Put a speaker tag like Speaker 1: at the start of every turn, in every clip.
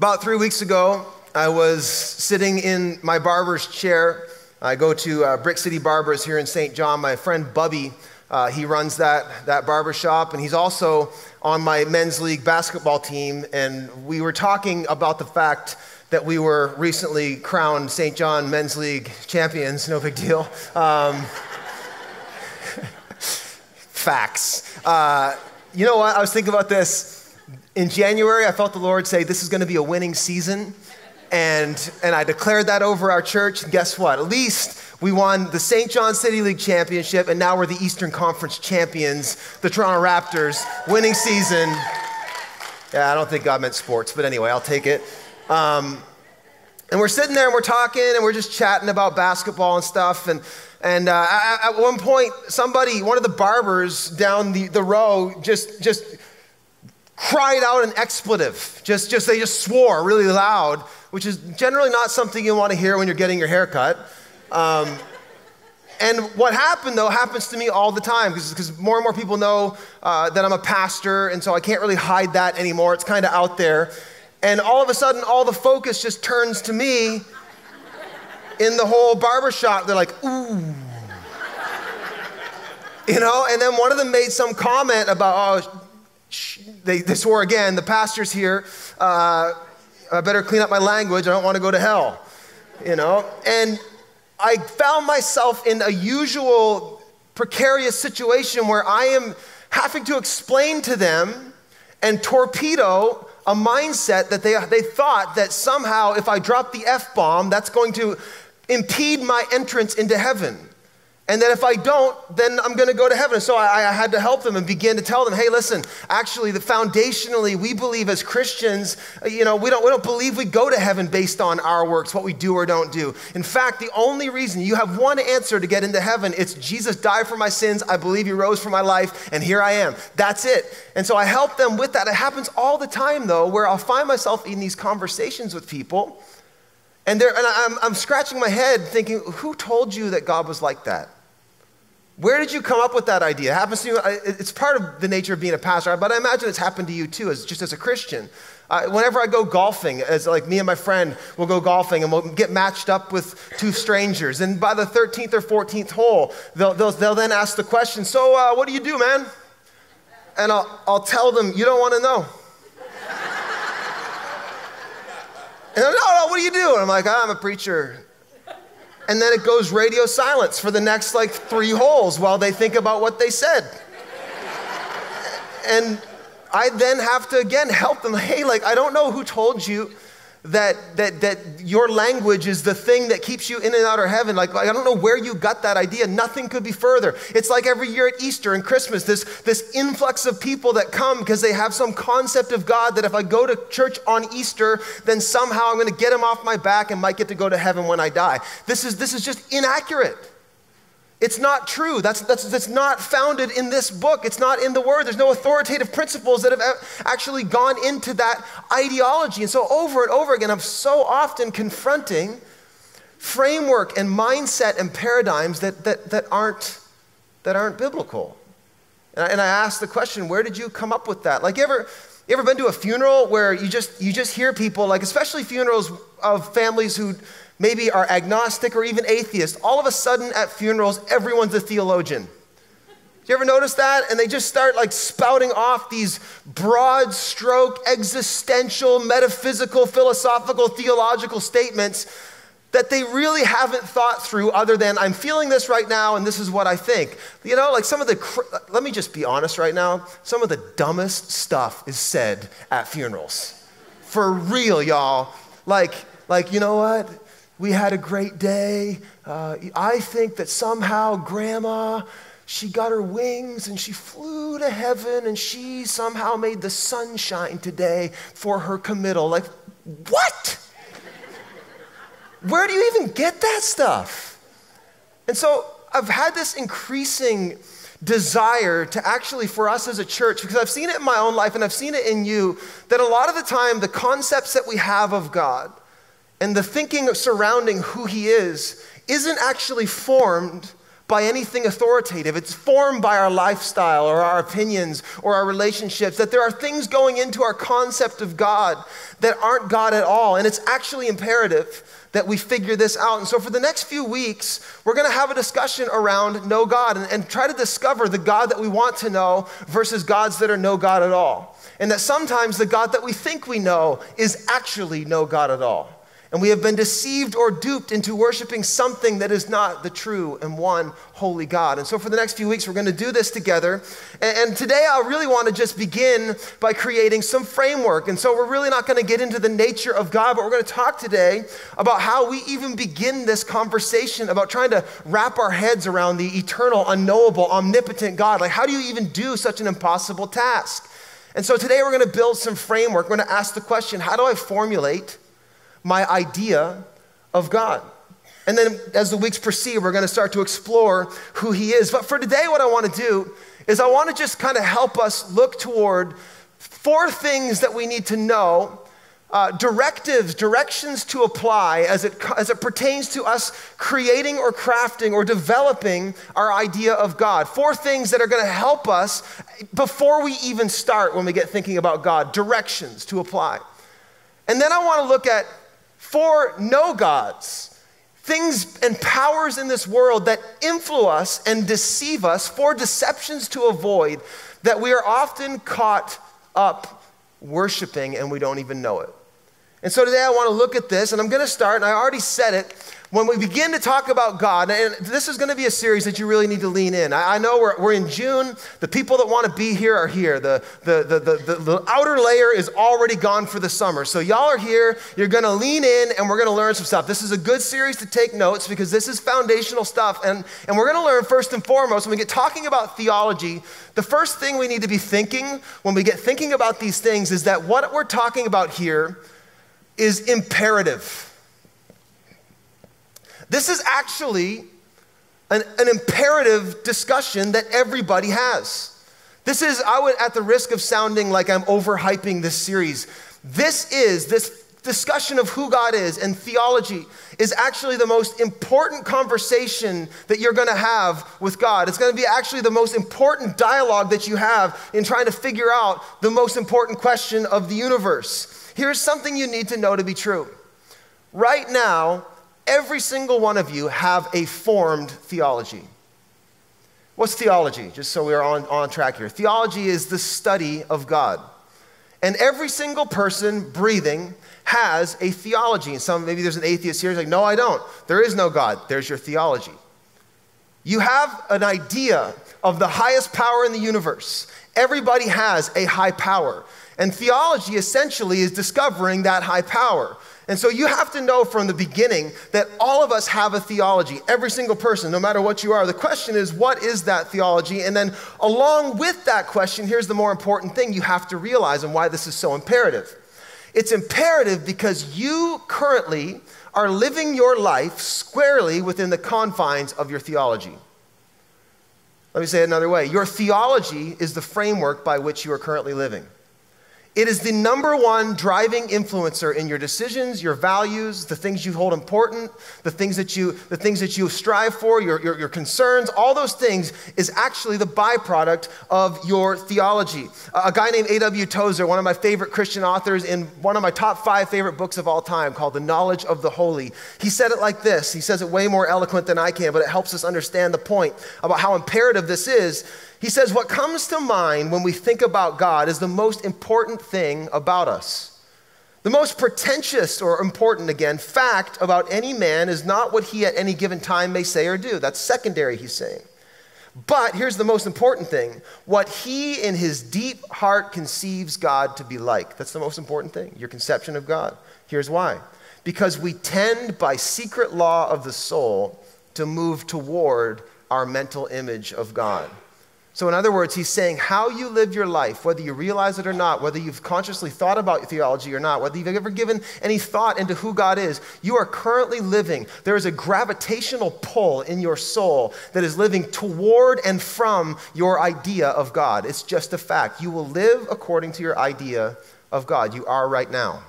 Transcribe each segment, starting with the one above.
Speaker 1: About three weeks ago, I was sitting in my barber's chair. I go to uh, Brick City Barbers here in St. John. My friend Bubby, uh, he runs that, that barber shop, and he's also on my men's league basketball team. And we were talking about the fact that we were recently crowned St. John Men's League champions. No big deal. Um, facts. Uh, you know what? I was thinking about this in January, I felt the Lord say, This is going to be a winning season. And, and I declared that over our church. And guess what? At least we won the St. John City League championship, and now we're the Eastern Conference champions, the Toronto Raptors, winning season. Yeah, I don't think God meant sports, but anyway, I'll take it. Um, and we're sitting there and we're talking and we're just chatting about basketball and stuff. And, and uh, at one point, somebody, one of the barbers down the, the row, just, just cried out an expletive. Just, just, they just swore really loud, which is generally not something you want to hear when you're getting your hair cut. Um, and what happened, though, happens to me all the time because more and more people know uh, that I'm a pastor, and so I can't really hide that anymore. It's kind of out there. And all of a sudden, all the focus just turns to me in the whole barbershop. They're like, ooh. You know, and then one of them made some comment about, oh, they, they swore again, the pastor's here. Uh, I better clean up my language. I don't want to go to hell. You know? And I found myself in a usual precarious situation where I am having to explain to them and torpedo a mindset that they, they thought that somehow if I drop the F bomb, that's going to impede my entrance into heaven and that if I don't, then I'm going to go to heaven. So I, I, had to help them and begin to tell them, hey, listen, actually, the foundationally, we believe as Christians, uh, you know, we don't, we don't believe we go to heaven based on our works, what we do or don't do. In fact, the only reason you have one answer to get into heaven, it's Jesus died for my sins, I believe he rose for my life, and here I am. That's it. And so I help them with that. It happens all the time, though, where I'll find myself in these conversations with people. And, and I'm, I'm scratching my head thinking, who told you that God was like that? Where did you come up with that idea? It happens to you. It's part of the nature of being a pastor, but I imagine it's happened to you too, as just as a Christian. Uh, whenever I go golfing, as like me and my friend will go golfing and we'll get matched up with two strangers, and by the 13th or 14th hole, they'll, they'll, they'll then ask the question, "So, uh, what do you do, man?" And I'll, I'll tell them, "You don't want to know." and they're, "No, no, what do you do?" And I'm like, "I'm a preacher." And then it goes radio silence for the next like three holes while they think about what they said. and I then have to again help them. Hey, like, I don't know who told you that, that, that your language is the thing that keeps you in and out of heaven. Like, I don't know where you got that idea. Nothing could be further. It's like every year at Easter and Christmas, this, this influx of people that come because they have some concept of God that if I go to church on Easter, then somehow I'm going to get him off my back and might get to go to heaven when I die. This is, this is just inaccurate. It's not true. That's, that's, that's not founded in this book. It's not in the Word. There's no authoritative principles that have actually gone into that ideology. And so, over and over again, I'm so often confronting framework and mindset and paradigms that, that, that, aren't, that aren't biblical. And I, and I ask the question where did you come up with that? Like, you ever, you ever been to a funeral where you just, you just hear people, like, especially funerals of families who maybe are agnostic or even atheist, all of a sudden at funerals, everyone's a theologian. You ever notice that? And they just start like spouting off these broad stroke, existential, metaphysical, philosophical, theological statements that they really haven't thought through other than I'm feeling this right now and this is what I think. You know, like some of the, let me just be honest right now, some of the dumbest stuff is said at funerals. For real, y'all. Like, like, you know what? We had a great day. Uh, I think that somehow grandma, she got her wings and she flew to heaven and she somehow made the sunshine today for her committal. Like, what? Where do you even get that stuff? And so I've had this increasing desire to actually, for us as a church, because I've seen it in my own life and I've seen it in you, that a lot of the time the concepts that we have of God, and the thinking surrounding who he is isn't actually formed by anything authoritative. It's formed by our lifestyle or our opinions or our relationships. That there are things going into our concept of God that aren't God at all. And it's actually imperative that we figure this out. And so, for the next few weeks, we're going to have a discussion around know God and, and, try to discover the God that we want to know versus gods that are no God at all. And that sometimes the God that we think we know is actually no God at all. And we have been deceived or duped into worshiping something that is not the true and one holy God. And so, for the next few weeks, we're going to do this together. And, today, I really want to just begin by creating some framework. And so, we're really not going to get into the nature of God, but we're going to talk today about how we even begin this conversation about trying to wrap our heads around the eternal, unknowable, omnipotent God. Like, how do you even do such an impossible task? And so, today, we're going to build some framework. We're going to ask the question how do I formulate my idea of God. And then as the weeks proceed, we're going to start to explore who He is. But for today, what I want to do is I want to just kind of help us look toward four things that we need to know. Uh, directives, directions to apply as it, as it pertains to us creating or crafting or developing our idea of God. Four things that are going to help us before we even start when we get thinking about God, directions to apply. And then I want to look at for no gods, things and powers in this world that influence and deceive us, for deceptions to avoid, that we are often caught up worshiping and we don't even know it. And so today I want to look at this, and I'm going to start, and I already said it, when we begin to talk about God, and this is going to be a series that you really need to lean in. I, know we're, we're in June. The people that want to be here are here. The, the, the, the, the outer layer is already gone for the summer. So, y'all are here. You're going to lean in, and we're going to learn some stuff. This is a good series to take notes because this is foundational stuff. And, and we're going to learn first and foremost, when we get talking about theology, the first thing we need to be thinking when we get thinking about these things is that what we're talking about here is imperative. This is actually an, an imperative discussion that everybody has. This is, I would, at the risk of sounding like I'm overhyping this series, this is, this discussion of who God is and theology is actually the most important conversation that you're going to have with God. It's going to be actually the most important dialogue that you have in trying to figure out the most important question of the universe. Here's something you need to know to be true. Right now, every single one of you have a formed theology. What's theology? Just so we're on, on track here. Theology is the study of God. And every single person breathing has a theology. And some, maybe there's an atheist here, He's like, no, I don't. There is no God. There's your theology. You have an idea of the highest power in the universe. Everybody has a high power. And theology essentially is discovering that high power. And so you have to know from the beginning that all of us have a theology, every single person, no matter what you are. The question is, what is that theology? And then, along with that question, here's the more important thing you have to realize and why this is so imperative. It's imperative because you currently are living your life squarely within the confines of your theology. Let me say it another way your theology is the framework by which you are currently living. It is the number one driving influencer in your decisions, your values, the things you hold important, the things that you, the things that you strive for, your, your, your concerns, all those things is actually the byproduct of your theology. A guy named A.W. Tozer, one of my favorite Christian authors in one of my top five favorite books of all time called The Knowledge of the Holy, he said it like this. He says it way more eloquent than I can, but it helps us understand the point about how imperative this is. He says, What comes to mind when we think about God is the most important thing about us. The most pretentious or important, again, fact about any man is not what he at any given time may say or do. That's secondary, he's saying. But here's the most important thing what he in his deep heart conceives God to be like. That's the most important thing, your conception of God. Here's why because we tend by secret law of the soul to move toward our mental image of God. So, in other words, he's saying how you live your life, whether you realize it or not, whether you've consciously thought about theology or not, whether you've ever given any thought into who God is, you are currently living. There is a gravitational pull in your soul that is living toward and from your idea of God. It's just a fact. You will live according to your idea of God. You are right now.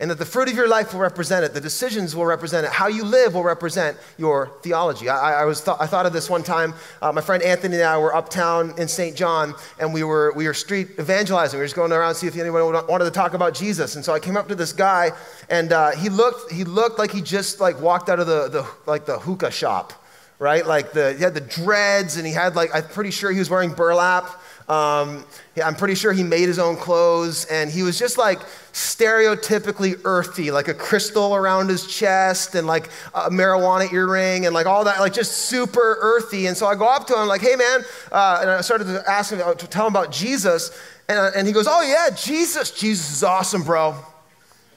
Speaker 1: And that the fruit of your life will represent it, the decisions will represent it, how you live will represent your theology. I, I was th- I thought of this one time. Uh, my friend Anthony and I were uptown in St. John, and we were, we were street evangelizing. We were just going around to see if anyone wanted to talk about Jesus. And so I came up to this guy, and uh, he, looked, he looked like he just like walked out of the, the, like the hookah shop, right? Like the, he had the dreads, and he had like, I'm pretty sure he was wearing burlap. Um, I'm pretty sure he made his own clothes, and he was just like stereotypically earthy, like a crystal around his chest, and like a marijuana earring, and like all that, like just super earthy. And so I go up to him, like, "Hey, man," uh, and I started to ask him to tell him about Jesus, and, uh, and he goes, "Oh yeah, Jesus, Jesus is awesome, bro."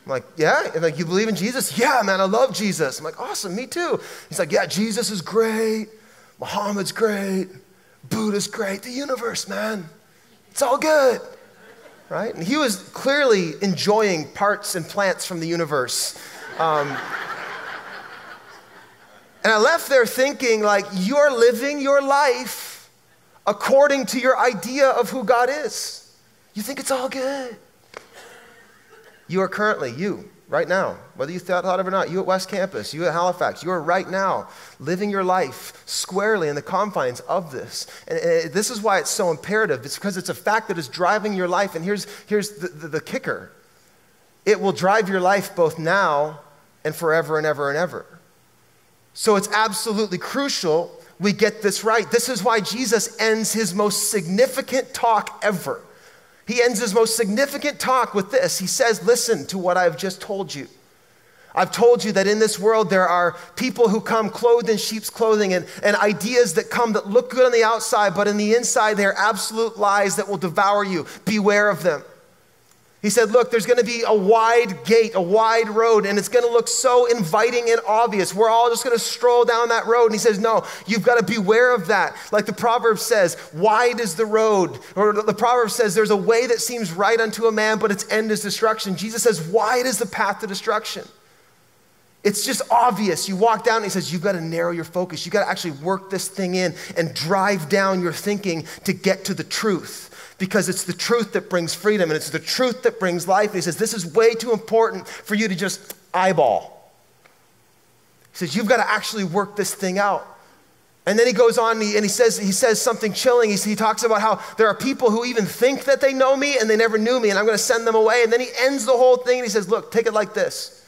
Speaker 1: I'm like, yeah? And like, you believe in Jesus? Yeah, man, I love Jesus. I'm like, awesome, me too. He's like, yeah, Jesus is great. Muhammad's great. Buddha's great. The universe, man. It's all good. Right? And he was clearly enjoying parts and plants from the universe. Um, and I left there thinking, like, you're living your life according to your idea of who God is. You think it's all good. You are currently, you, right now, whether you thought of it or not, you at West Campus, you at Halifax, you are right now living your life squarely in the confines of this. And, this is why it's so imperative. It's because it's a fact that is driving your life. And here's, here's the, the, the kicker it will drive your life both now and forever and ever and ever. So it's absolutely crucial we get this right. This is why Jesus ends his most significant talk ever he ends his most significant talk with this. He says, Listen to what I've just told you. I've told you that in this world there are people who come clothed in sheep's clothing and, and ideas that come that look good on the outside, but in the inside they're absolute lies that will devour you. Beware of them. He said, Look, there's going to be a wide gate, a wide road, and it's going to look so inviting and obvious. We're all just going to stroll down that road. And he says, No, you've got to beware of that. Like the proverb says, Wide is the road. Or the proverb says, There's a way that seems right unto a man, but its end is destruction. Jesus says, Wide is the path to destruction. It's just obvious. You walk down and he says, You've got to narrow your focus. You've got to actually work this thing in and drive down your thinking to get to the truth because it's the truth that brings freedom and it's the truth that brings life. And he says, This is way too important for you to just eyeball. He says, You've got to actually work this thing out. And then he goes on and he, and he says, he says something chilling. He, he talks about how there are people who even think that they know me and they never knew me, and I'm going to send them away. And then he ends the whole thing and he says, Look, take it like this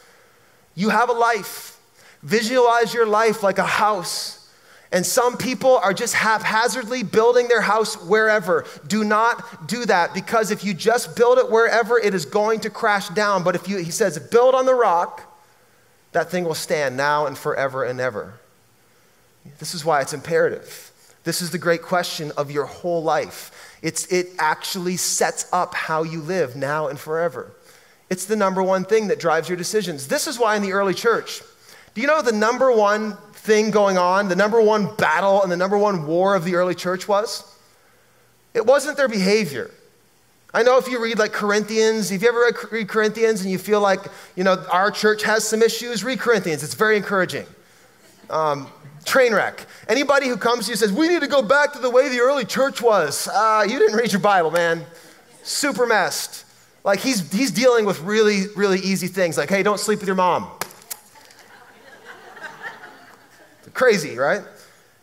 Speaker 1: You have a life. Visualize your life like a house and some people are just haphazardly building their house wherever. Do not do that because if you just build it wherever, it is going to crash down. But if you, he says, build on the rock, that thing will stand now and forever and ever. This is why it's imperative. This is the great question of your whole life. It's, it actually sets up how you live now and forever. It's the number one thing that drives your decisions. This is why in the early church, do you know the number one thing going on, the number one battle and the number one war of the early church was? It wasn't their behavior. I know if you read like Corinthians, if you ever read Corinthians and you feel like, you know, our church has some issues, read Corinthians. It's very encouraging. Um, train wreck. Anybody who comes to you says, we need to go back to the way the early church was. Uh, you didn't read your Bible, man. Super messed. Like he's, he's dealing with really, really easy things like, hey, don't sleep with your mom. Crazy, right?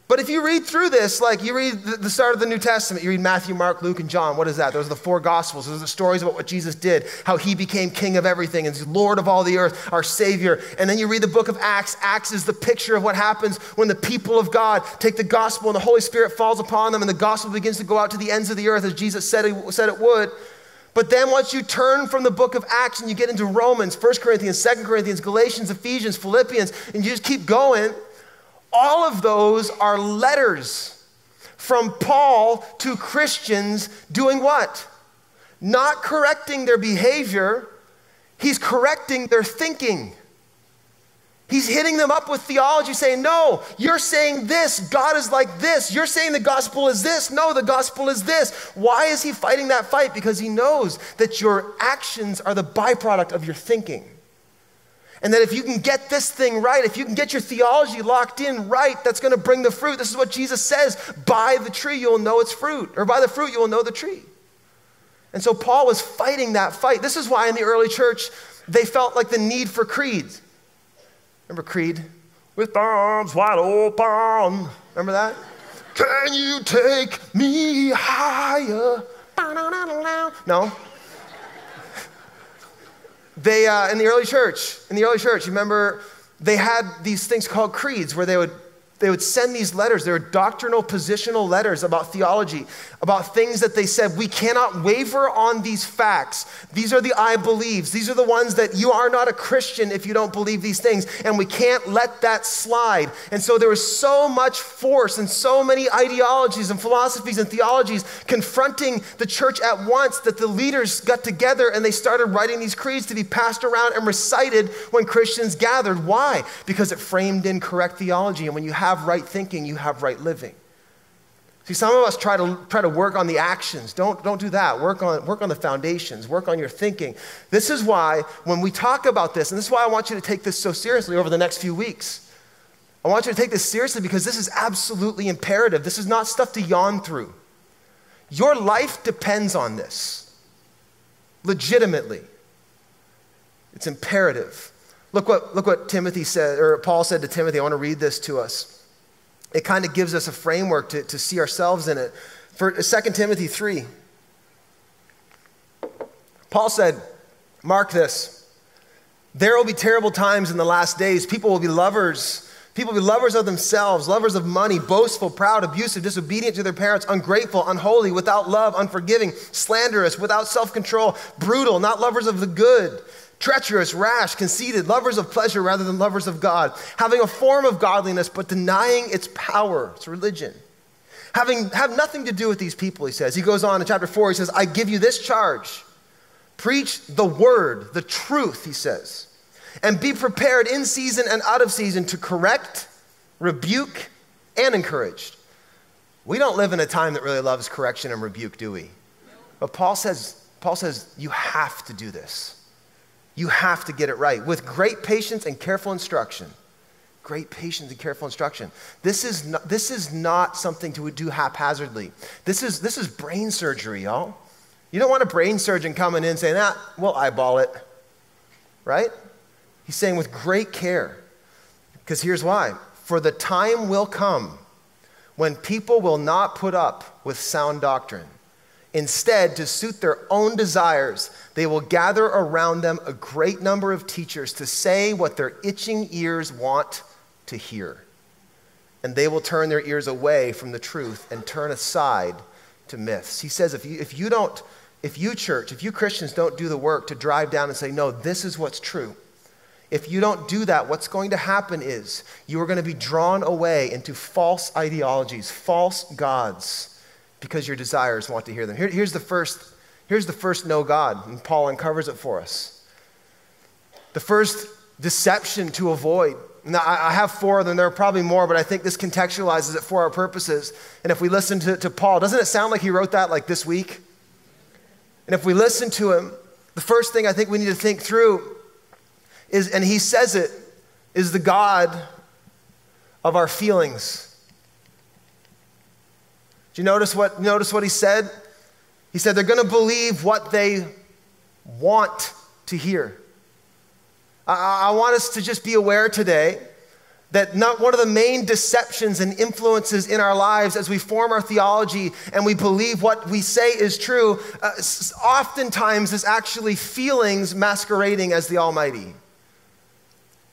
Speaker 1: But if you read through this, like you read the start of the New Testament, you read Matthew, Mark, Luke, and John. What is that? Those are the four Gospels. Those are the stories about what Jesus did, how he became King of everything and Lord of all the earth, our Savior. And then you read the book of Acts. Acts is the picture of what happens when the people of God take the gospel and the Holy Spirit falls upon them and the gospel begins to go out to the ends of the earth as Jesus said, said it would. But then once you turn from the book of Acts and you get into Romans, 1 Corinthians, 2 Corinthians, Galatians, Ephesians, Philippians, and you just keep going, all of those are letters from Paul to Christians doing what? Not correcting their behavior, he's correcting their thinking. He's hitting them up with theology, saying, No, you're saying this. God is like this. You're saying the gospel is this. No, the gospel is this. Why is he fighting that fight? Because he knows that your actions are the byproduct of your thinking. And that if you can get this thing right, if you can get your theology locked in right, that's going to bring the fruit. This is what Jesus says by the tree, you'll know its fruit, or by the fruit, you will know the tree. And so Paul was fighting that fight. This is why in the early church, they felt like the need for creeds. Remember Creed? With arms wide open. Remember that? Can you take me higher? No? They, uh, in the early church, in the early church, you remember they had these things called creeds where they would they would send these letters. They were doctrinal, positional letters about theology, about things that they said, we cannot waver on these facts. These are the I believes. These are the ones that you are not a Christian if you don't believe these things. And we can't let that slide. And so there was so much force and so many ideologies and philosophies and theologies confronting the church at once that the leaders got together and they started writing these creeds to be passed around and recited when Christians gathered. Why? Because it framed in correct theology. And when you have have right thinking, you have right living. See, some of us try to, try to work on the actions. Don't, don't do that. Work on, work on the foundations, work on your thinking. This is why, when we talk about this, and this is why I want you to take this so seriously over the next few weeks. I want you to take this seriously because this is absolutely imperative. This is not stuff to yawn through. Your life depends on this, legitimately. It's imperative. Look what, look what Timothy said, or Paul said to Timothy. I want to read this to us it kind of gives us a framework to, to see ourselves in it. For uh, 2 Timothy 3, Paul said, Mark this. There will be terrible times in the last days. People will be lovers. People will be lovers of themselves, lovers of money, boastful, proud, abusive, disobedient to their parents, ungrateful, unholy, without love, unforgiving, slanderous, without self control, brutal, not lovers of the good treacherous, rash, conceited, lovers of pleasure rather than lovers of God, having a form of godliness but denying its power. It's religion. Having have nothing to do with these people, he says. He goes on in chapter 4, he says, I give you this charge. Preach the word, the truth, he says. And be prepared in season and out of season to correct, rebuke, and encourage. We don't live in a time that really loves correction and rebuke, do we? But Paul says, Paul says, you have to do this. You have to get it right with great patience and careful instruction. Great patience and careful instruction. This is not, this is not something to do haphazardly. This is, this is brain surgery, y'all. You don't want a brain surgeon coming in saying, ah, we'll eyeball it, right? He's saying with great care. Because here's why for the time will come when people will not put up with sound doctrine. Instead, to suit their own desires, they will gather around them a great number of teachers to say what their itching ears want to hear. And they will turn their ears away from the truth and turn aside to myths. He says, if you, if you don't, if you, church, if you Christians don't do the work to drive down and say, no, this is what's true, if you don't do that, what's going to happen is you are going to be drawn away into false ideologies, false gods because your desires want to hear them. Here, here's, the first, here's the first no God, and Paul uncovers it for us. The first deception to avoid. Now, I have four of them. There are probably more, but I think this contextualizes it for our purposes. And if we listen to, to Paul, doesn't it sound like he wrote that like this week? And if we listen to him, the first thing I think we need to think through is, and he says it, is the God of our feelings. Do you notice what, notice what he said? He said they're going to believe what they want to hear. I, I want us to just be aware today that not one of the main deceptions and influences in our lives as we form our theology and we believe what we say is true, uh, oftentimes is actually feelings masquerading as the Almighty.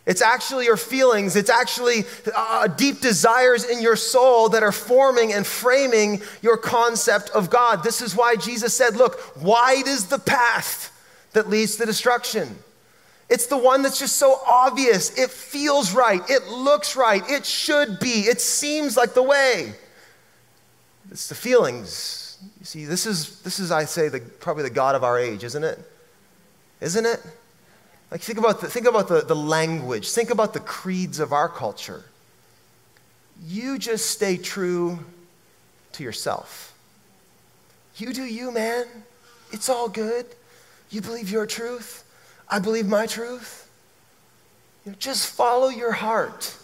Speaker 1: It's actually your feelings. It's actually uh, deep desires in your soul that are forming and framing your concept of God. This is why Jesus said, Look, wide is the path that leads to destruction. It's the one that's just so obvious. It feels right. It looks right. It should be. It seems like the way. It's the feelings. You see, this is, this is I say, the, probably the God of our age, isn't it? Isn't it? Like, think about the, think about the, the language, think about the creeds of our culture. You just stay true to yourself. You do you, man. It's all good. You believe your truth. I believe my truth. You know, just follow your heart.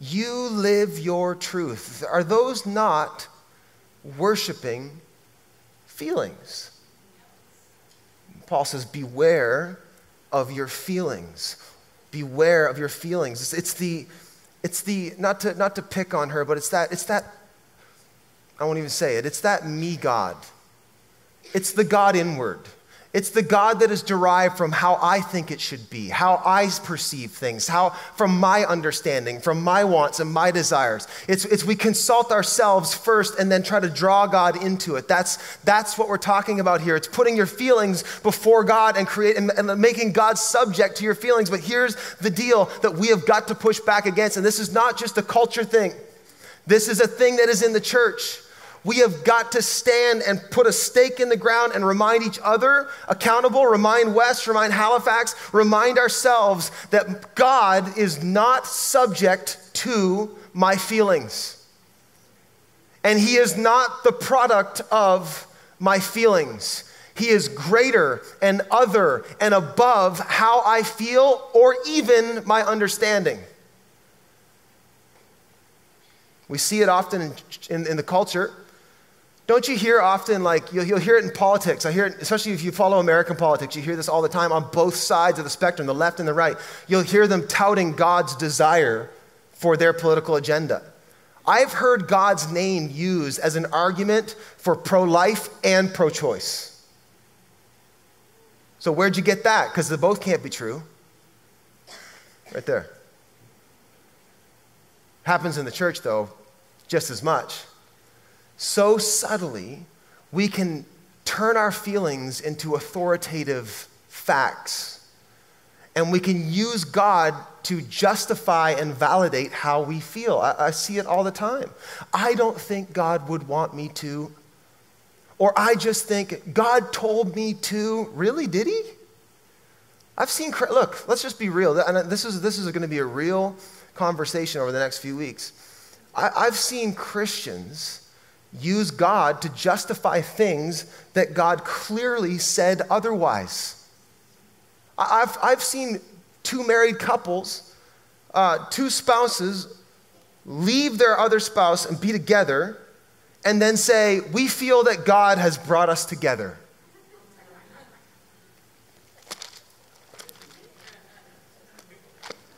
Speaker 1: You live your truth. Are those not worshiping feelings? Paul says, Beware of your feelings. Beware of your feelings. It's, it's the, it's the, not to, not to pick on her, but it's that, it's that, I won't even say it, it's that me God. It's the God inward. It's the God that is derived from how I think it should be, how I perceive things, how from my understanding, from my wants and my desires. It's, it's we consult ourselves first and then try to draw God into it. That's, that's what we're talking about here. It's putting your feelings before God and create and, and making God subject to your feelings. But here's the deal that we have got to push back against, and this is not just a culture thing. This is a thing that is in the church. We have got to stand and put a stake in the ground and remind each other accountable, remind West, remind Halifax, remind ourselves that God is not subject to my feelings. And He is not the product of my feelings. He is greater and other and above how I feel or even my understanding. We see it often in, in, in the culture. Don't you hear often, like, you'll, you'll, hear it in politics. I hear it, especially if you follow American politics, you hear this all the time on both sides of the spectrum, the left and the right. You'll hear them touting God's desire for their political agenda. I've heard God's name used as an argument for pro life and pro choice. So, where'd you get that? Because they both can't be true. Right there. Happens in the church, though, just as much so subtly, we can turn our feelings into authoritative facts. And we can use God to justify and validate how we feel. I, I, see it all the time. I don't think God would want me to. Or I just think, God told me to. Really? Did he? I've seen, look, let's just be real. And this is, this is going to be a real conversation over the next few weeks. I, I've seen Christians use God to justify things that God clearly said otherwise. I've, I've seen two married couples, uh, two spouses, leave their other spouse and be together, and then say, We feel that God has brought us together.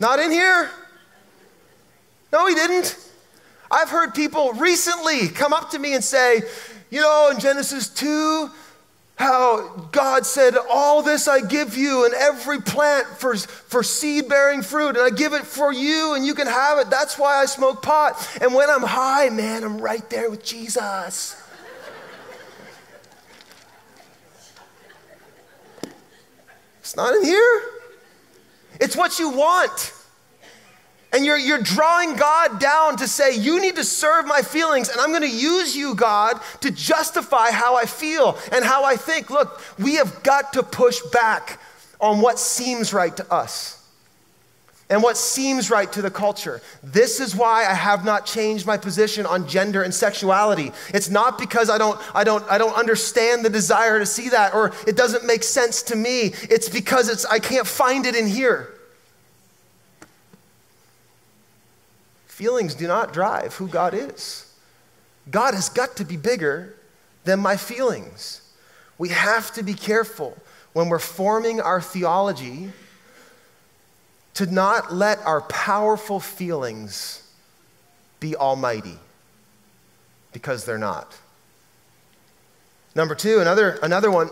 Speaker 1: Not in here? No, he didn't. I've heard people recently come up to me and say, you know, in Genesis 2, how God said, All this I give you, and every plant for, for seed bearing fruit, and I give it for you, and you can have it. That's why I smoke pot. And when I'm high, man, I'm right there with Jesus. it's not in here. It's what you want. And you're, you're drawing God down to say, You need to serve my feelings, and I'm going to use you, God, to justify how I feel and how I think. Look, we have got to push back on what seems right to us and what seems right to the culture. This is why I have not changed my position on gender and sexuality. It's not because I don't, I don't, I don't understand the desire to see that or it doesn't make sense to me. It's because it's, I can't find it in here. Feelings do not drive who God is. God has got to be bigger than my feelings. We have to be careful when we're forming our theology to not let our powerful feelings be almighty because they're not. Number two, another, another one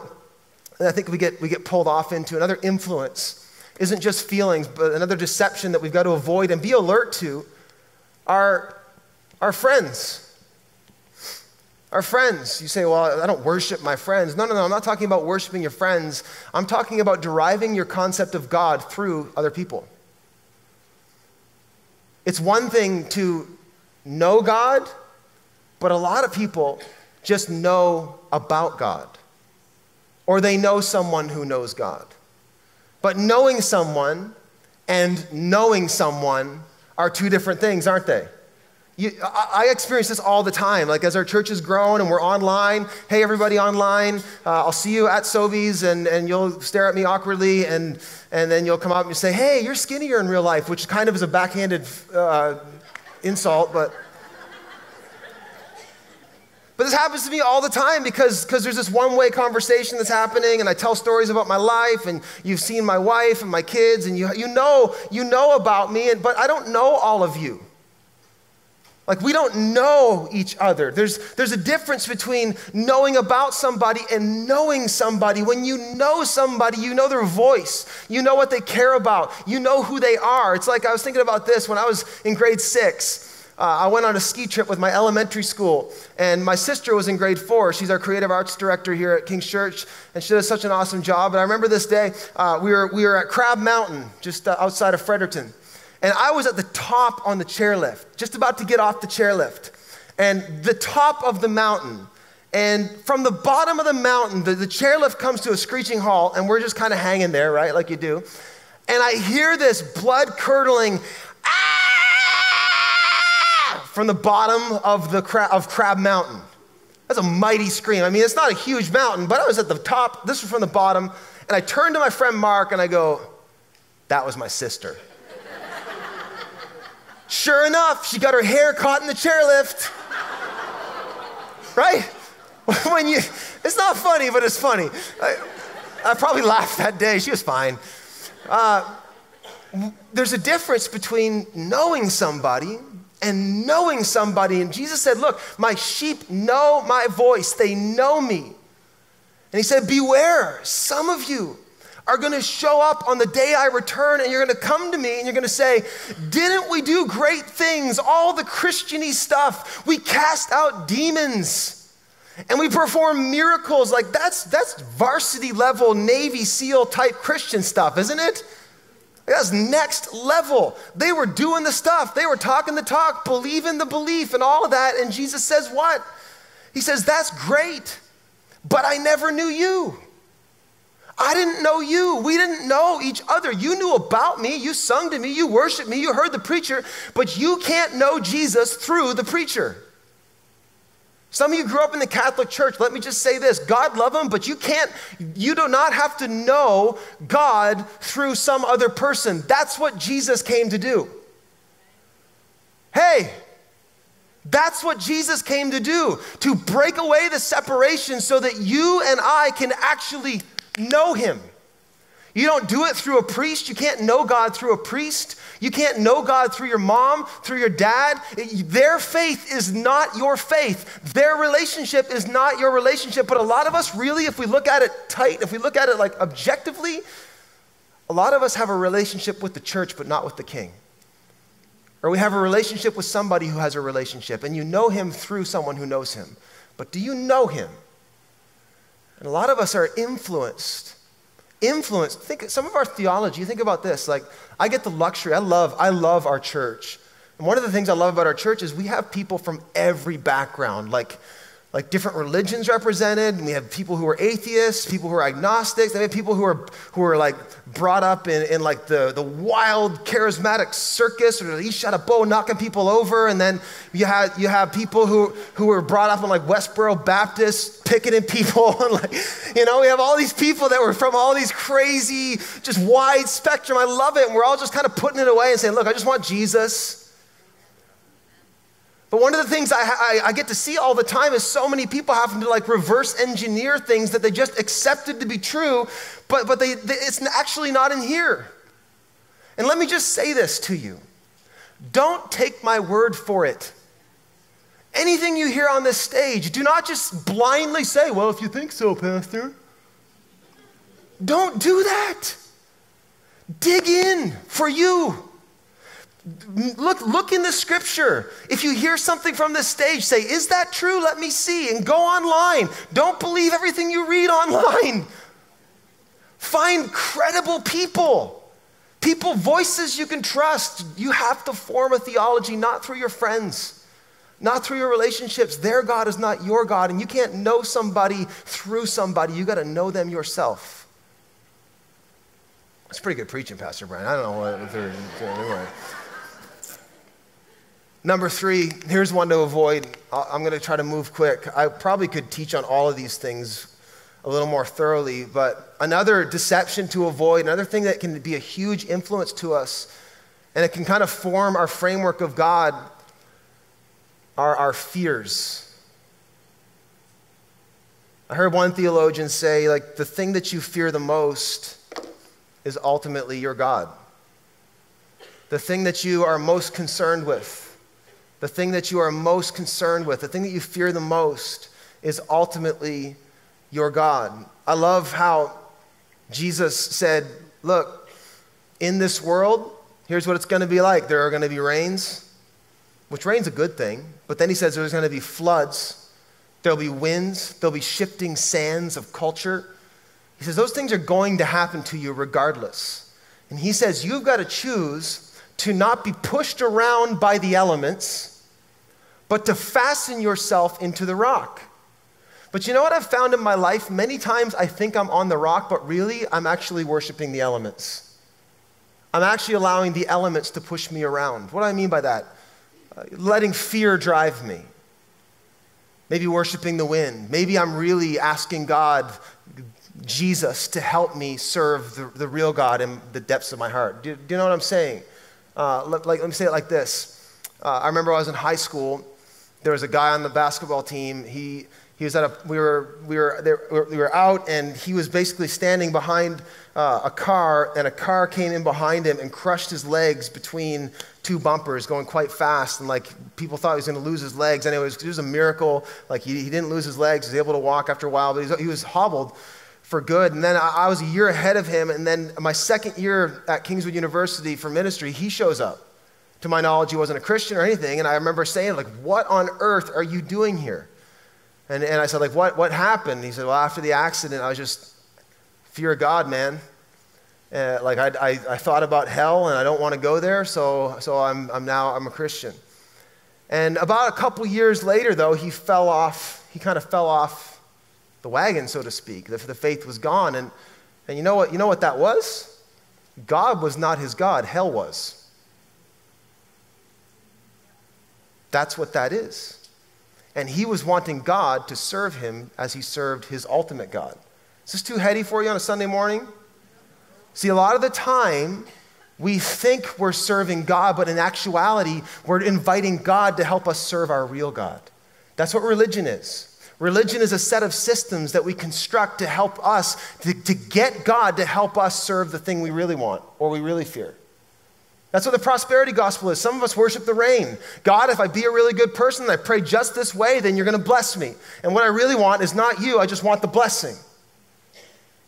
Speaker 1: that I think we get, we get pulled off into, another influence isn't just feelings, but another deception that we've got to avoid and be alert to our, our friends. Our friends. You say, well, I don't worship my friends. No, no, no. I'm not talking about worshiping your friends. I'm talking about deriving your concept of God through other people. It's one thing to know God, but a lot of people just know about God, or they know someone who knows God. But knowing someone and knowing someone are two different things, aren't they? You, I, experience this all the time. Like as our church has grown and we're online, hey, everybody online, uh, I'll see you at Sobeys and, and you'll stare at me awkwardly and, and then you'll come up and say, hey, you're skinnier in real life, which kind of is a backhanded uh, insult, but. But this happens to me all the time because there's this one way conversation that's happening, and I tell stories about my life, and you've seen my wife and my kids, and you, you, know, you know about me, and, but I don't know all of you. Like, we don't know each other. There's, there's a difference between knowing about somebody and knowing somebody. When you know somebody, you know their voice, you know what they care about, you know who they are. It's like I was thinking about this when I was in grade six. Uh, I went on a ski trip with my elementary school, and my sister was in grade four. She's our creative arts director here at King's Church, and she does such an awesome job. And I remember this day, uh, we, were, we were at Crabbe Mountain, just uh, outside of Fredericton. And I was at the top on the chairlift, just about to get off the chairlift. And the top of the mountain, and from the bottom of the mountain, the, the chairlift comes to a screeching halt, and we're just kind of hanging there, right, like you do. And I hear this blood curdling, ah, from the bottom of, the cra- of Crabbe Mountain. That's a mighty scream. I mean, it's not a huge mountain, but I was at the top. This was from the bottom. And I turned to my friend Mark and I go, That was my sister. Sure enough, she got her hair caught in the chairlift. right? when you, it's not funny, but it's funny. I, I probably laughed that day. She was fine. Uh, there's a difference between knowing somebody and knowing somebody. And Jesus said, Look, my sheep know my voice, they know me. And he said, Beware, some of you are going to show up on the day I return and you're going to come to me and you're going to say, Didn't we do great things? All the Christiany stuff. We cast out demons and we perform miracles. Like that's, that's varsity level Navy SEAL type Christian stuff, isn't it? That's next level. They were doing the stuff, they were talking the talk, believing the belief, and all of that. And Jesus says, What? He says, That's great, but I never knew you. I didn't know you. We didn't know each other. You knew about me. You sung to me. You worshiped me. You heard the preacher, but you can't know Jesus through the preacher. Some of you grew up in the Catholic Church. Let me just say this God love them, but you can't, you do not have to know God through some other person. That's what Jesus came to do. Hey, that's what Jesus came to do, to break away the separation so that you and I can actually know Him. You don't do it through a priest. You can't know God through a priest. You can't know God through your mom, through your dad. Their faith is not your faith. Their relationship is not your relationship. But a lot of us, really, if we look at it tight, if we look at it like objectively, a lot of us have a relationship with the church, but not with the king. Or we have a relationship with somebody who has a relationship, and you know him through someone who knows him. But do you know him? And a lot of us are influenced. Influenced. Think some of our theology, think about this. Like, I get the luxury, I love, I love our church. And one of the things I love about our church is we have people from every background. Like, like different religions represented. We have people who are atheists, people who are agnostics, we have people who are who are like brought up in, in like the, the wild charismatic circus or he shot a bow knocking people over. And then you have you have people who who were brought up in like Westboro Baptist picketing people. and like, you know, we have all these people that were from all these crazy, just wide spectrum. I love it. And we're all just kind of putting it away and saying, look, I just want Jesus. But one of the things I, I, I, get to see all the time is so many people having to like reverse engineer things that they just accepted to be true, but, but they, they, it's actually not in here. And let me just say this to you don't take my word for it. Anything you hear on this stage, do not just blindly say, Well, if you think so, Pastor. Don't do that. Dig in for you. Look, look in the scripture. If you hear something from this stage, say, Is that true? Let me see. And go online. Don't believe everything you read online. Find credible people, people, voices you can trust. You have to form a theology not through your friends, not through your relationships. Their God is not your God, and you can't know somebody through somebody. You got to know them yourself. It's pretty good preaching, Pastor Brian. I don't know what they're doing. Number three, here's one to avoid. I'm going to try to move quick. I probably could teach on all of these things a little more thoroughly, but another deception to avoid, another thing that can be a huge influence to us, and it can kind of form our framework of God, are our fears. I heard one theologian say, like, the thing that you fear the most is ultimately your God. The thing that you are most concerned with, the thing that you are most concerned with, the thing that you fear the most is ultimately your God. I love how Jesus said, Look, in this world, here's what it's going to be like. There are going to be rains, which rain's a good thing, but then he says there's going to be floods There'll be winds, there'll be shifting sands of culture. He says those things are going to happen to you regardless. And he says you've got to choose to not be pushed around by the elements, but to fasten yourself into the rock. But you know what I've found in my life? Many times I think I'm on the rock, but really I'm actually worshiping the elements. I'm actually allowing the elements to push me around. What do I mean by that? Uh, letting fear drive me maybe worshiping the wind. Maybe I'm really asking God, Jesus, to help me serve the, the real God in the depths of my heart. Do, do you know what I'm saying? Uh, let, like, let me say it like this. Uh, I remember I was in high school. There was a guy on the basketball team. He, he was at a, we were, we were, there, we were out, and he was basically standing behind uh, a car, and a car came in behind him and crushed his legs between two bumpers going quite fast, and like people thought he was going to lose his legs. Anyway, it was, it was a miracle. Like he, he didn't lose his legs; he was able to walk after a while, but he was, he was hobbled for good. And then I, I was a year ahead of him, and then my second year at Kingswood University for ministry, he shows up. To my knowledge, he wasn't a Christian or anything, and I remember saying, like, "What on earth are you doing here?" And, and I said, like, what, what happened? He said, well, after the accident, I was just fear of God, man. Uh, like I, I, I, thought about hell and I don't want to go there, so, so I'm, I'm now I'm a Christian. And about a couple years later, though, he fell off, he kind of fell off the wagon, so to speak. The, the faith was gone. And, and you, know what, you know what that was? God was not his God, hell was. That's what that is. And he was wanting God to serve him as he served his ultimate God. Is this too heady for you on a Sunday morning? See, a lot of the time, we think we're serving God, but in actuality, we're inviting God to help us serve our real God. That's what religion is. Religion is a set of systems that we construct to help us, to, to get God to help us serve the thing we really want or we really fear. That's what the prosperity gospel is. Some of us worship the rain. God, if I be a really good person and I pray just this way, then you're going to bless me. And what I really want is not you, I just want the blessing.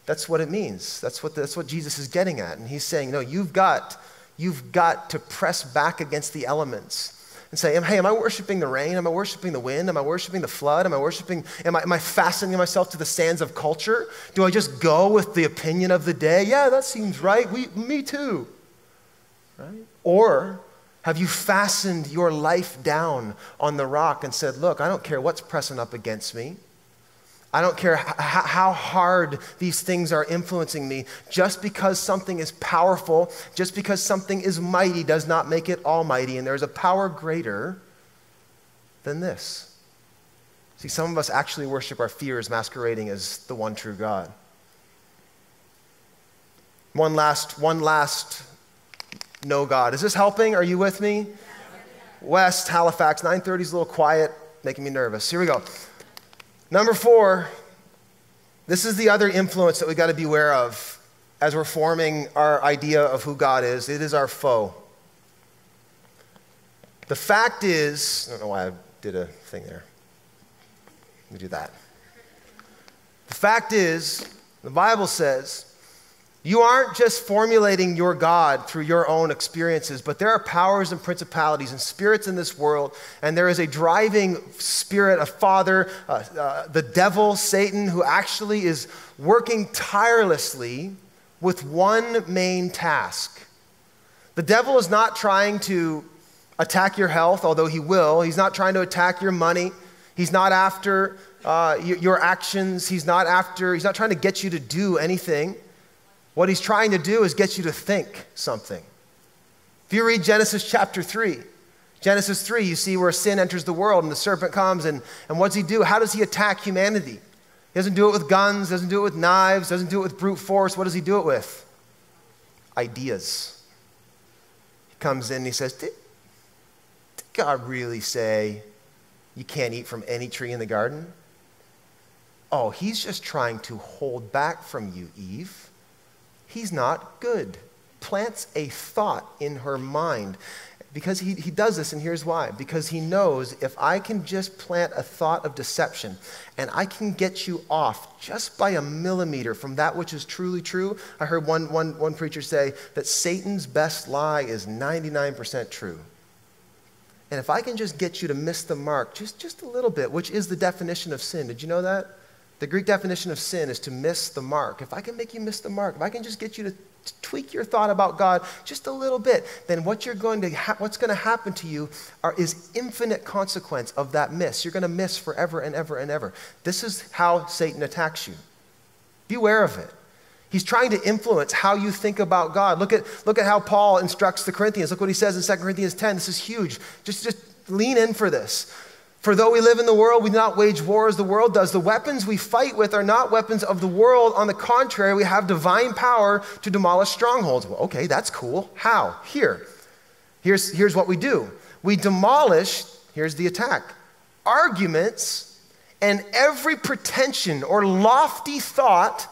Speaker 1: That's what it means. That's what, that's what Jesus is getting at. And he's saying, no, you've got, you've got to press back against the elements and say, hey, am I worshiping the rain? Am I worshiping the wind? Am I worshiping the flood? Am I worshiping, am I, am I fastening myself to the sands of culture? Do I just go with the opinion of the day? Yeah, that seems right. We, me too. Right? Or have you fastened your life down on the rock and said, look, I don't care what's pressing up against me. I don't care how hard these things are influencing me. Just because something is powerful, just because something is mighty, does not make it almighty. And there's a power greater than this. See, some of us actually worship our fears masquerading as the one true God. One last, one last no God. Is this helping? Are you with me? West, Halifax, 930 is a little quiet, making me nervous. Here we go. Number four, this is the other influence that we got to be aware of as we're forming our idea of who God is. It is our foe. The fact is, I don't know why I did a thing there. Let me do that. The fact is, the Bible says, you aren't just formulating your God through your own experiences, but there are powers and principalities and spirits in this world, and there is a driving spirit, a father, uh, uh, the devil, Satan, who actually is working tirelessly with one main task. The devil is not trying to attack your health, although he will. He's not trying to attack your money. He's not after uh, your actions. He's not after, he's not trying to get you to do anything. What he's trying to do is get you to think something. If you read Genesis chapter 3, Genesis 3, you see where sin enters the world and the serpent comes, and, and what does he do? How does he attack humanity? He doesn't do it with guns, doesn't do it with knives, doesn't do it with brute force. What does he do it with? Ideas. He comes in and he says, Did, did God really say you can't eat from any tree in the garden? oh, he's just trying to hold back from you, Eve. He's not good. Plants a thought in her mind. Because he, he does this, and here's why. Because he knows if I can just plant a thought of deception and I can get you off just by a millimeter from that which is truly true. I heard one, one, one preacher say that Satan's best lie is 99% true. And if I can just get you to miss the mark just, just a little bit, which is the definition of sin, did you know that? The Greek definition of sin is to miss the mark. If I can make you miss the mark, if I can just get you to tweak your thought about God just a little bit, then what you're going to ha- what's going to happen to you are, is infinite consequence of that miss. You're going to miss forever and ever and ever. This is how Satan attacks you. Beware of it. He's trying to influence how you think about God. Look at, look at how Paul instructs the Corinthians. Look what he says in 2 Corinthians 10. This is huge. Just, just lean in for this. For though we live in the world, we do not wage war as the world does. The weapons we fight with are not weapons of the world. On the contrary, we have divine power to demolish strongholds. Well, okay, that's cool. How? Here. Here's, here's what we do we demolish, here's the attack, arguments and every pretension or lofty thought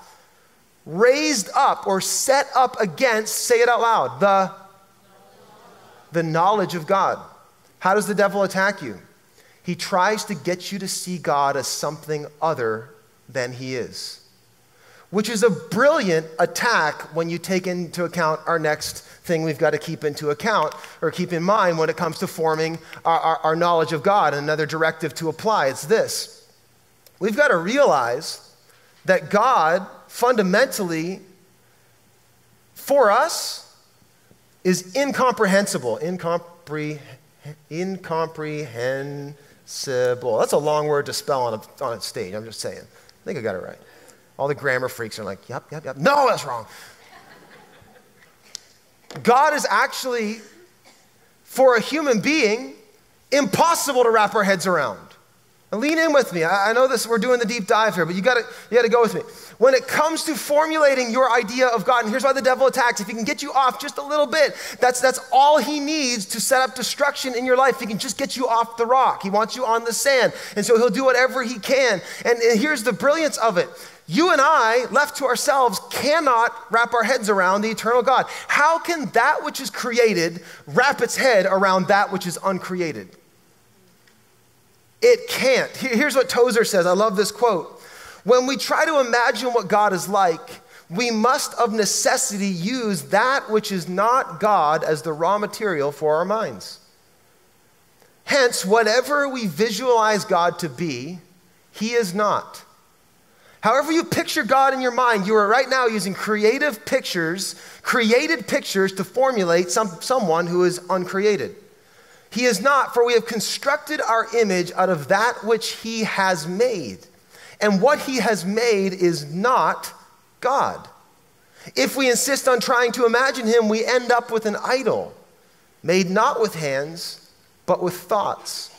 Speaker 1: raised up or set up against, say it out loud, the, the knowledge of God. How does the devil attack you? He tries to get you to see God as something other than He is, which is a brilliant attack when you take into account our next thing we've got to keep into account or keep in mind when it comes to forming our, our, our knowledge of God. And another directive to apply it's this we've got to realize that God fundamentally, for us, is incomprehensible, incomprehensible incomprehensible Sibyl. Uh, that's a long word to spell on a, on a stage. I'm just saying. I think I got it right. All the grammar freaks are like, yep, yep, yep. No, that's wrong. God is actually, for a human being, impossible to wrap our heads around. Lean in with me. I, I know this, we're doing the deep dive here, but you gotta, you gotta go with me. When it comes to formulating your idea of God, and here's why the devil attacks, if he can get you off just a little bit, that's, that's all he needs to set up destruction in your life. He can just get you off the rock. He wants you on the sand. And so he'll do whatever he can. And, and here's the brilliance of it. You and I, left to ourselves, cannot wrap our heads around the eternal God. How can that which is created wrap its head around that which is uncreated? It can't. Here's what Tozer says. I love this quote. When we try to imagine what God is like, we must of necessity use that which is not God as the raw material for our minds. Hence, whatever we visualize God to be, He is not. However, you picture God in your mind, you are right now using creative pictures, created pictures to formulate some, someone who is uncreated. He is not, for we have constructed our image out of that which he has made. And what he has made is not God. If we insist on trying to imagine him, we end up with an idol made not with hands, but with thoughts.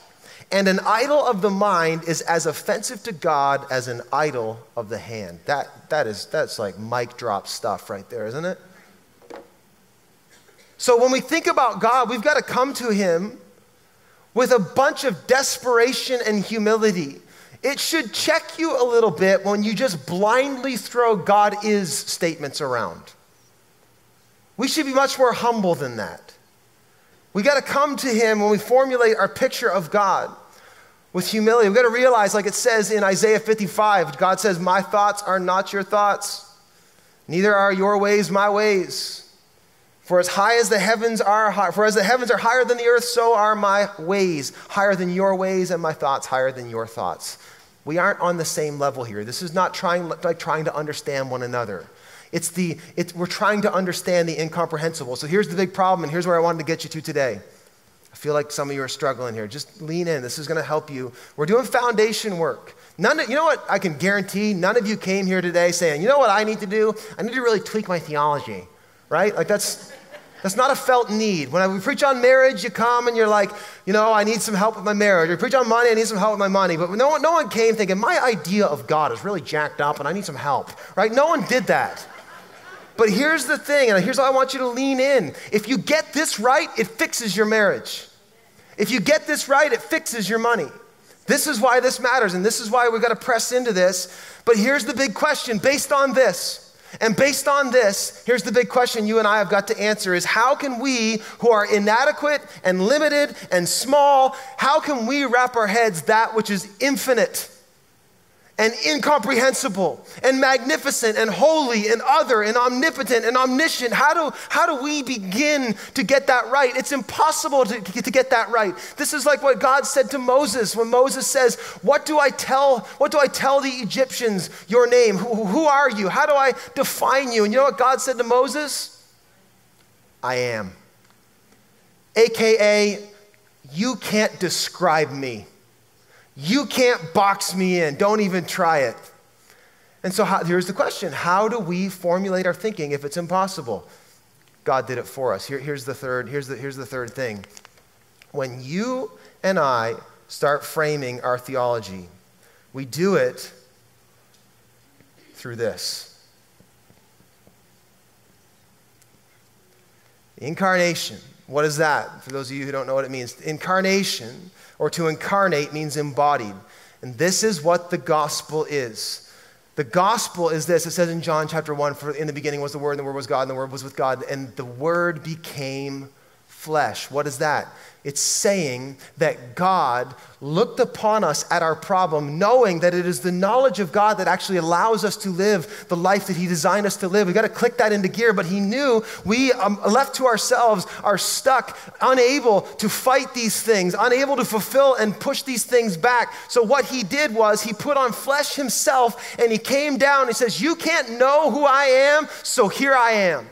Speaker 1: And an idol of the mind is as offensive to God as an idol of the hand. That, that is, that's like mic drop stuff right there, isn't it? So when we think about God, we've got to come to him with a bunch of desperation and humility. It should check you a little bit when you just blindly throw God is statements around. We should be much more humble than that. We got to come to Him when we formulate our picture of God with humility. We've got to realize, like it says in Isaiah 55, God says, My thoughts are not your thoughts, neither are your ways my ways. For as high as the heavens are high, for as the heavens are higher than the earth, so are my ways higher than your ways, and my thoughts higher than your thoughts. We aren't on the same level here. This is not trying like trying to understand one another. It's the it's, we're trying to understand the incomprehensible. So here's the big problem, and here's where I wanted to get you to today. I feel like some of you are struggling here. Just lean in. This is going to help you. We're doing foundation work. None of, you know what? I can guarantee none of you came here today saying, you know what I need to do? I need to really tweak my theology right? Like that's that's not a felt need. When we preach on marriage, you come and you're like, you know, I need some help with my marriage. Or preach on money, I need some help with my money. But no one, no one came thinking, my idea of God is really jacked up and I need some help, right? No one did that. But here's the thing, and here's how I want you to lean in. If you get this right, it fixes your marriage. If you get this right, it fixes your money. This is why this matters, and this is why we've got to press into this. But here's the big question based on this. And based on this, here's the big question you and I have got to answer is how can we who are inadequate and limited and small, how can we wrap our heads that which is infinite? And incomprehensible and magnificent and holy and other and omnipotent and omniscient. How do, how do we begin to get that right? It's impossible to, to get that right. This is like what God said to Moses when Moses says, What do I tell, what do I tell the Egyptians your name? Who, who are you? How do I define you? And you know what God said to Moses? I am. AKA, you can't describe me. You can't box me in. Don't even try it. And so how, here's the question How do we formulate our thinking if it's impossible? God did it for us. Here, here's, the third, here's, the, here's the third thing. When you and I start framing our theology, we do it through this. Incarnation. What is that? For those of you who don't know what it means, incarnation or to incarnate means embodied. And this is what the gospel is. The gospel is this. It says in John chapter 1, for in the beginning was the Word, and the Word was God, and the Word was with God, and the Word became flesh. What is that? It's saying that God looked upon us at our problem, knowing that it is the knowledge of God that actually allows us to live the life that He designed us to live. We've got to click that into gear, but He knew we, um, left to ourselves, are stuck, unable to fight these things, unable to fulfill and push these things back. So, what He did was He put on flesh Himself and He came down. He says, You can't know who I am, so here I am.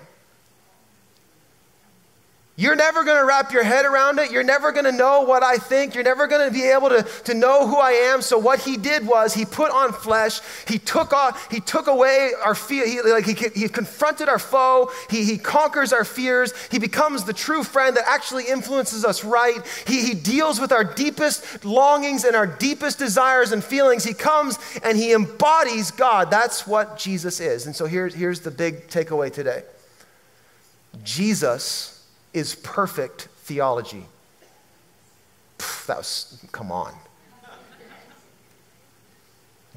Speaker 1: You're never going to wrap your head around it. You're never going to know what I think. You're never going to be able to, to know who I am. So what he did was he put on flesh. He took off, he took away our fear. He, like he, he confronted our foe. He, he conquers our fears. He becomes the true friend that actually influences us right. He, he deals with our deepest longings and our deepest desires and feelings. He comes and he embodies God. That's what Jesus is. And so here's, here's the big takeaway today. Jesus is perfect theology. Pff, that was, come on.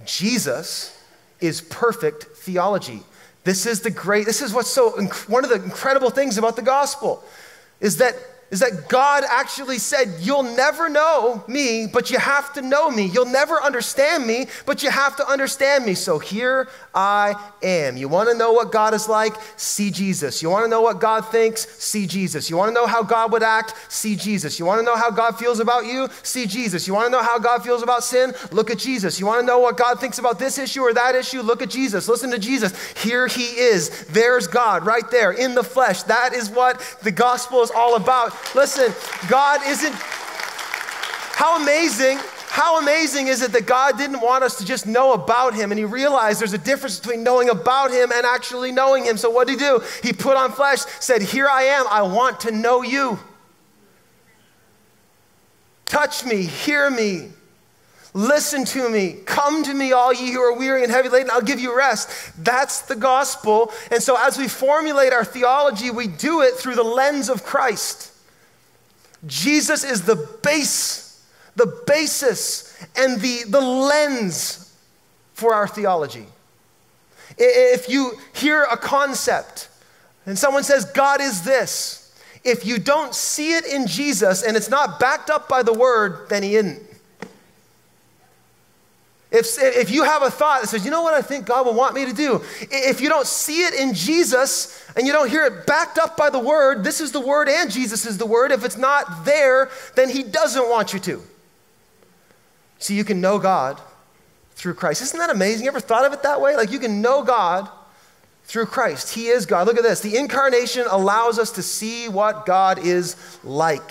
Speaker 1: Jesus is perfect theology. This is the great, this is what's so, one of the incredible things about the gospel is that is that God actually said, You'll never know me, but you have to know me. You'll never understand me, but you have to understand me. So here I am. You want to know what God is like? See Jesus. You want to know what God thinks? See Jesus. You want to know how God would act? See Jesus. You want to know how God feels about you? See Jesus. You want to know how God feels about sin? Look at Jesus. You want to know what God thinks about this issue or that issue? Look at Jesus. Listen to Jesus. Here he is. There's God right there in the flesh. That is what the gospel is all about. Listen, God isn't. How amazing how amazing is it that God didn't want us to just know about him and he realized there's a difference between knowing about him and actually knowing him. So what did he do? He put on flesh, said, Here I am, I want to know you. Touch me, hear me, listen to me, come to me, all ye who are weary and heavy laden, I'll give you rest. That's the gospel. And so as we formulate our theology, we do it through the lens of Christ. Jesus is the base the basis and the, the lens for our theology. If you hear a concept and someone says, God is this, if you don't see it in Jesus and it's not backed up by the word, then he isn't. If, if you have a thought that says, you know what I think God will want me to do, if you don't see it in Jesus and you don't hear it backed up by the word, this is the word and Jesus is the word. If it's not there, then he doesn't want you to. See, you can know God through Christ. Isn't that amazing? You ever thought of it that way? Like you can know God through Christ. He is God. Look at this. The incarnation allows us to see what God is like.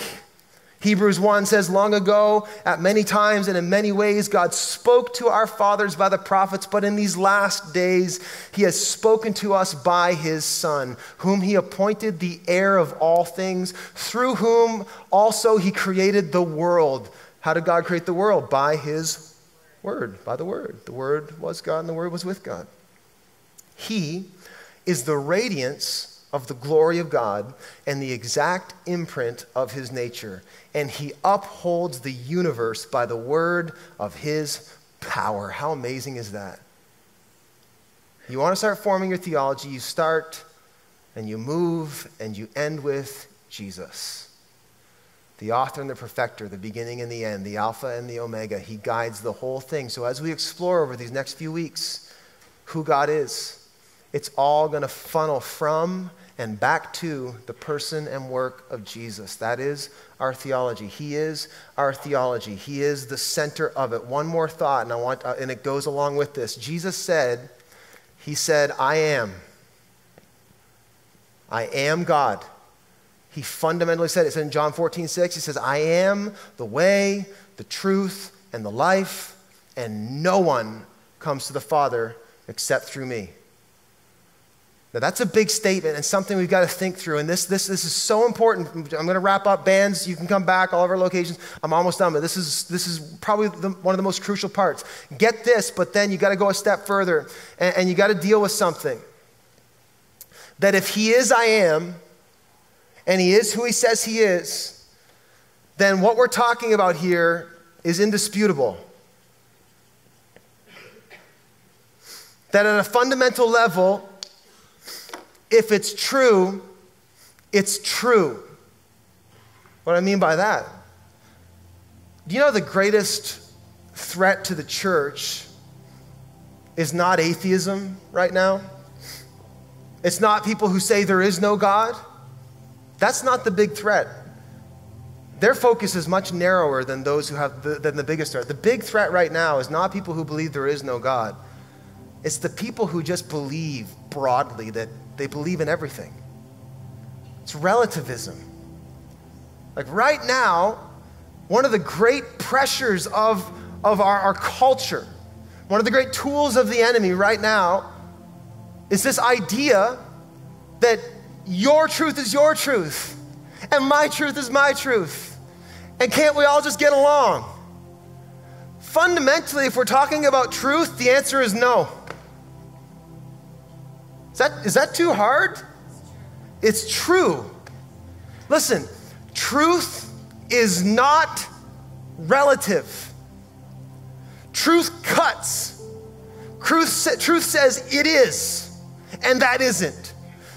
Speaker 1: Hebrews 1 says, Long ago, at many times and in many ways, God spoke to our fathers by the prophets, but in these last days, He has spoken to us by His Son, whom He appointed the heir of all things, through whom also He created the world. How did God create the world? By His Word, by the Word. The Word was God and the Word was with God. He is the radiance of the glory of God and the exact imprint of his nature. And he upholds the universe by the word of his power. How amazing is that? You want to start forming your theology, you start and you move and you end with Jesus. The author and the perfecter, the beginning and the end, the Alpha and the Omega. He guides the whole thing. So as we explore over these next few weeks who God is, it's all going to funnel from and back to the person and work of Jesus. That is our theology. He is our theology. He is the center of it. One more thought, and I want, uh, and it goes along with this. Jesus said, "He said, I am. I am God." He fundamentally said it. It's in John 14, 6. He says, I am the way, the truth, and the life, and no one comes to the Father except through me. Now, that's a big statement and something we've got to think through. And this, this, this is so important. I'm going to wrap up. Bands, you can come back, all of our locations. I'm almost done, but this is, this is probably the, one of the most crucial parts. Get this, but then you got to go a step further and, and you got to deal with something. That if He is I am, and He is who He says He is, then what we're talking about here is indisputable. That at a fundamental level, if it's true, it's true. What I mean by that? Do you know the greatest threat to the church is not atheism right now? It's not people who say there is no God. That's not the big threat. Their focus is much narrower than those who have the, than the biggest threat. The big threat right now is not people who believe there is no God. It's the people who just believe broadly that they believe in everything. It's relativism. Like right now, one of the great pressures of, of our, our culture, one of the great tools of the enemy right now, is this idea that your truth is your truth, and my truth is my truth. And can't we all just get along? Fundamentally, if we're talking about truth, the answer is no. Is that, is that too hard? It's true. Listen, truth is not relative. Truth cuts. Truth, truth says it is, and that isn't.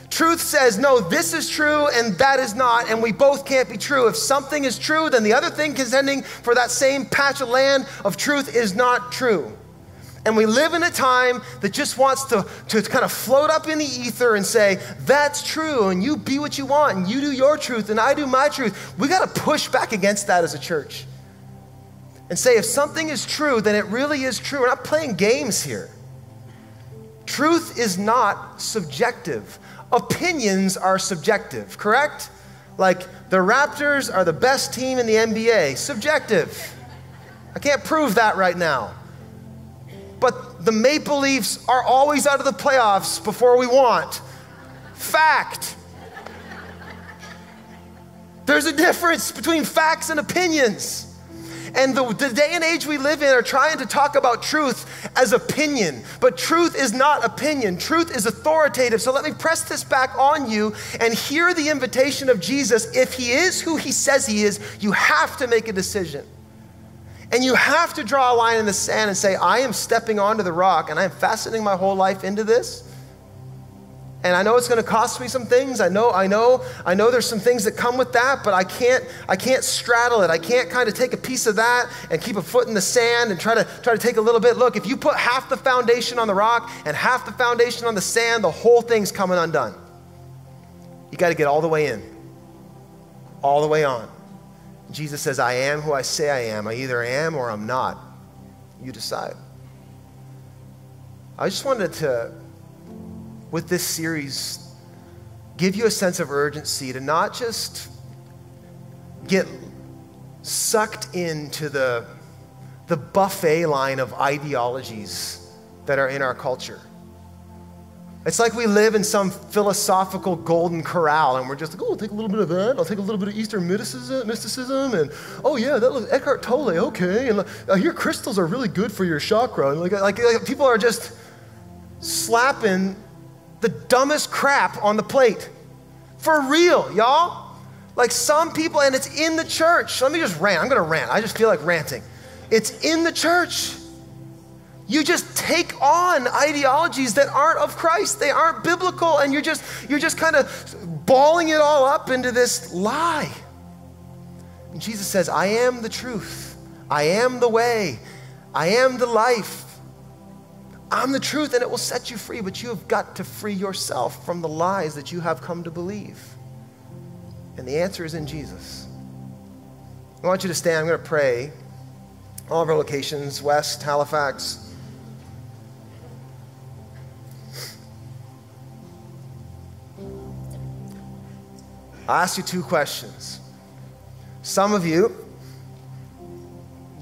Speaker 1: Truth says, no, this is true and that is not, and we both can't be true. If something is true, then the other thing contending for that same patch of land of truth is not true. And we live in a time that just wants to, to kind of float up in the ether and say, that's true, and you be what you want, and you do your truth, and I do my truth. We got to push back against that as a church and say, if something is true, then it really is true. We're not playing games here. Truth is not subjective. Opinions are subjective, correct? Like the Raptors are the best team in the NBA. Subjective. I can't prove that right now but the Maple Leafs are always out of the playoffs before we want. Fact. There's a difference between facts and opinions. And the, the, day and age we live in are trying to talk about truth as opinion. But truth is not opinion, truth is authoritative. So let me press this back on you and hear the invitation of Jesus. If he is who he says he is, you have to make a decision. And you have to draw a line in the sand and say, I am stepping onto the rock and I am fastening my whole life into this. And I know it's going to cost me some things. I know, I know, I know there's some things that come with that, but I can't, I can't straddle it. I can't kind of take a piece of that and keep a foot in the sand and try to try to take a little bit. Look, if you put half the foundation on the rock and half the foundation on the sand, the whole thing's coming undone. You got to get all the way in, all the way on. Jesus says, I am who I say I am. I either am or I'm not. You decide. I just wanted to, with this series, give you a sense of urgency to not just get sucked into the, the buffet line of ideologies that are in our culture. It's like we live in some philosophical golden corral and we're just like, oh, I'll take a little bit of that. I'll take a little bit of Eastern mysticism, and oh, yeah, that looks Eckhart Tolle, okay. And uh, I hear crystals are really good for your chakra. And like, like, like people are just slapping the dumbest crap on the plate. For real, y'all. Like some people, and it's in the church. Let me just rant. I'm going to rant. I just feel like ranting. It's in the church. You just take on ideologies that aren't of Christ. They aren't biblical, and you're just you're just kind of balling it all up into this lie. And Jesus says, I am the truth. I am the way. I am the life. I'm the truth, and it will set you free, but you have got to free yourself from the lies that you have come to believe. And the answer is in Jesus. I want you to stand. I'm going to pray. All of our locations West, Halifax, I'll ask you two questions. Some of you,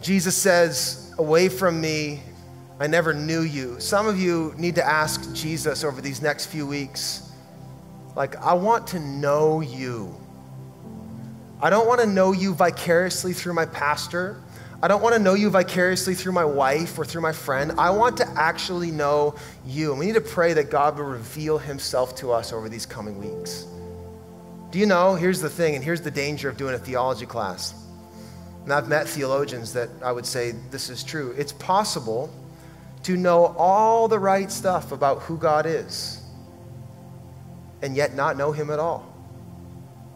Speaker 1: Jesus says, Away from me, I never knew you. Some of you need to ask Jesus over these next few weeks, like, I want to know you. I don't want to know you vicariously through my pastor. I don't want to know you vicariously through my wife or through my friend. I want to actually know you. And we need to pray that God will reveal himself to us over these coming weeks. Do you know? Here's the thing, and here's the danger of doing a theology class. And I've met theologians that I would say this is true. It's possible to know all the right stuff about who God is and yet not know Him at all.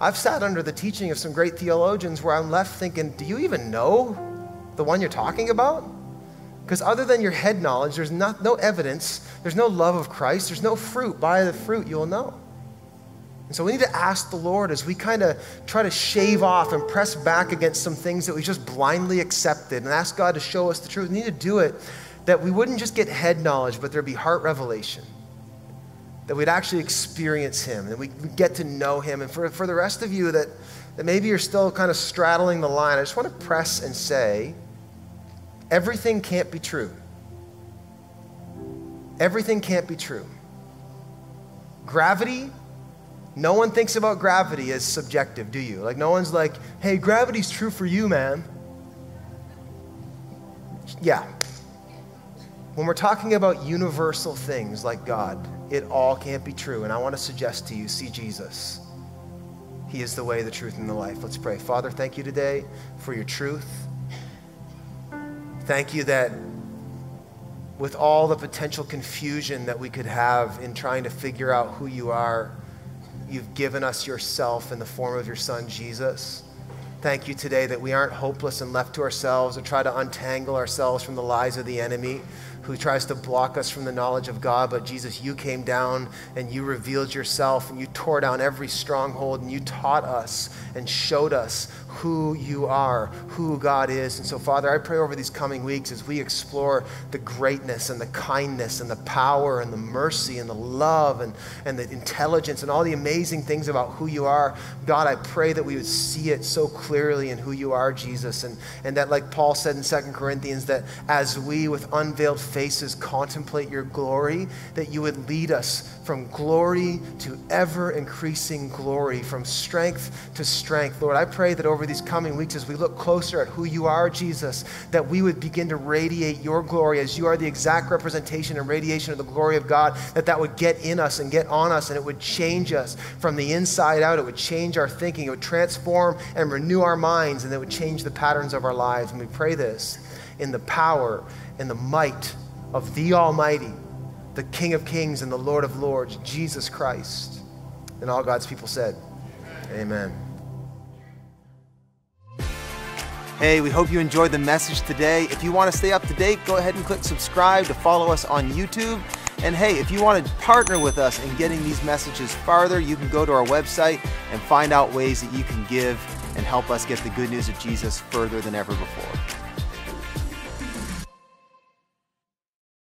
Speaker 1: I've sat under the teaching of some great theologians where I'm left thinking, do you even know the one you're talking about? Because other than your head knowledge, there's not, no evidence, there's no love of Christ, there's no fruit. By the fruit, you'll know. And so we need to ask the Lord as we kind of try to shave off and press back against some things that we just blindly accepted and ask God to show us the truth. We need to do it that we wouldn't just get head knowledge, but there'd be heart revelation. That we'd actually experience Him, that we get to know Him. And for, for the rest of you that, that maybe you're still kind of straddling the line, I just want to press and say everything can't be true. Everything can't be true. Gravity no one thinks about gravity as subjective, do you? Like, no one's like, hey, gravity's true for you, man. Yeah. When we're talking about universal things like God, it all can't be true. And I want to suggest to you see Jesus. He is the way, the truth, and the life. Let's pray. Father, thank you today for your truth. Thank you that with all the potential confusion that we could have in trying to figure out who you are, you've given us yourself in the form of your son, Jesus. Thank you today that we aren't hopeless and left to ourselves or try to untangle ourselves from the lies of the enemy who tries to block us from the knowledge of God. But Jesus, you came down and you revealed yourself and you tore down every stronghold and you taught us and showed us who you are, who God is. And so, Father, I pray over these coming weeks as we explore the greatness and the kindness and the power and the mercy and the love and, and the intelligence and all the amazing things about who you are. God, I pray that we would see it so clearly in who you are, Jesus. And, and that, like Paul said in 2 Corinthians, that as we with unveiled faces contemplate your glory, that you would lead us from glory to ever increasing glory, from strength to strength. Lord, I pray that over these coming weeks, as we look closer at who you are, Jesus, that we would begin to radiate your glory as you are the exact representation and radiation of the glory of God, that that would get in us and get on us, and it would change us from the inside out. It would change our thinking, it would transform and renew our minds, and it would change the patterns of our lives. And we pray this in the power and the might of the Almighty the King of Kings and the Lord of Lords, Jesus Christ. And all God's people said, Amen. Hey, we hope you enjoyed the message today. If you want to stay up to date, go ahead and click subscribe to follow us on YouTube. And hey, if you want to partner with us in getting these messages farther, you can go to our website and find out ways that you can give and help us get the good news of Jesus further than ever before.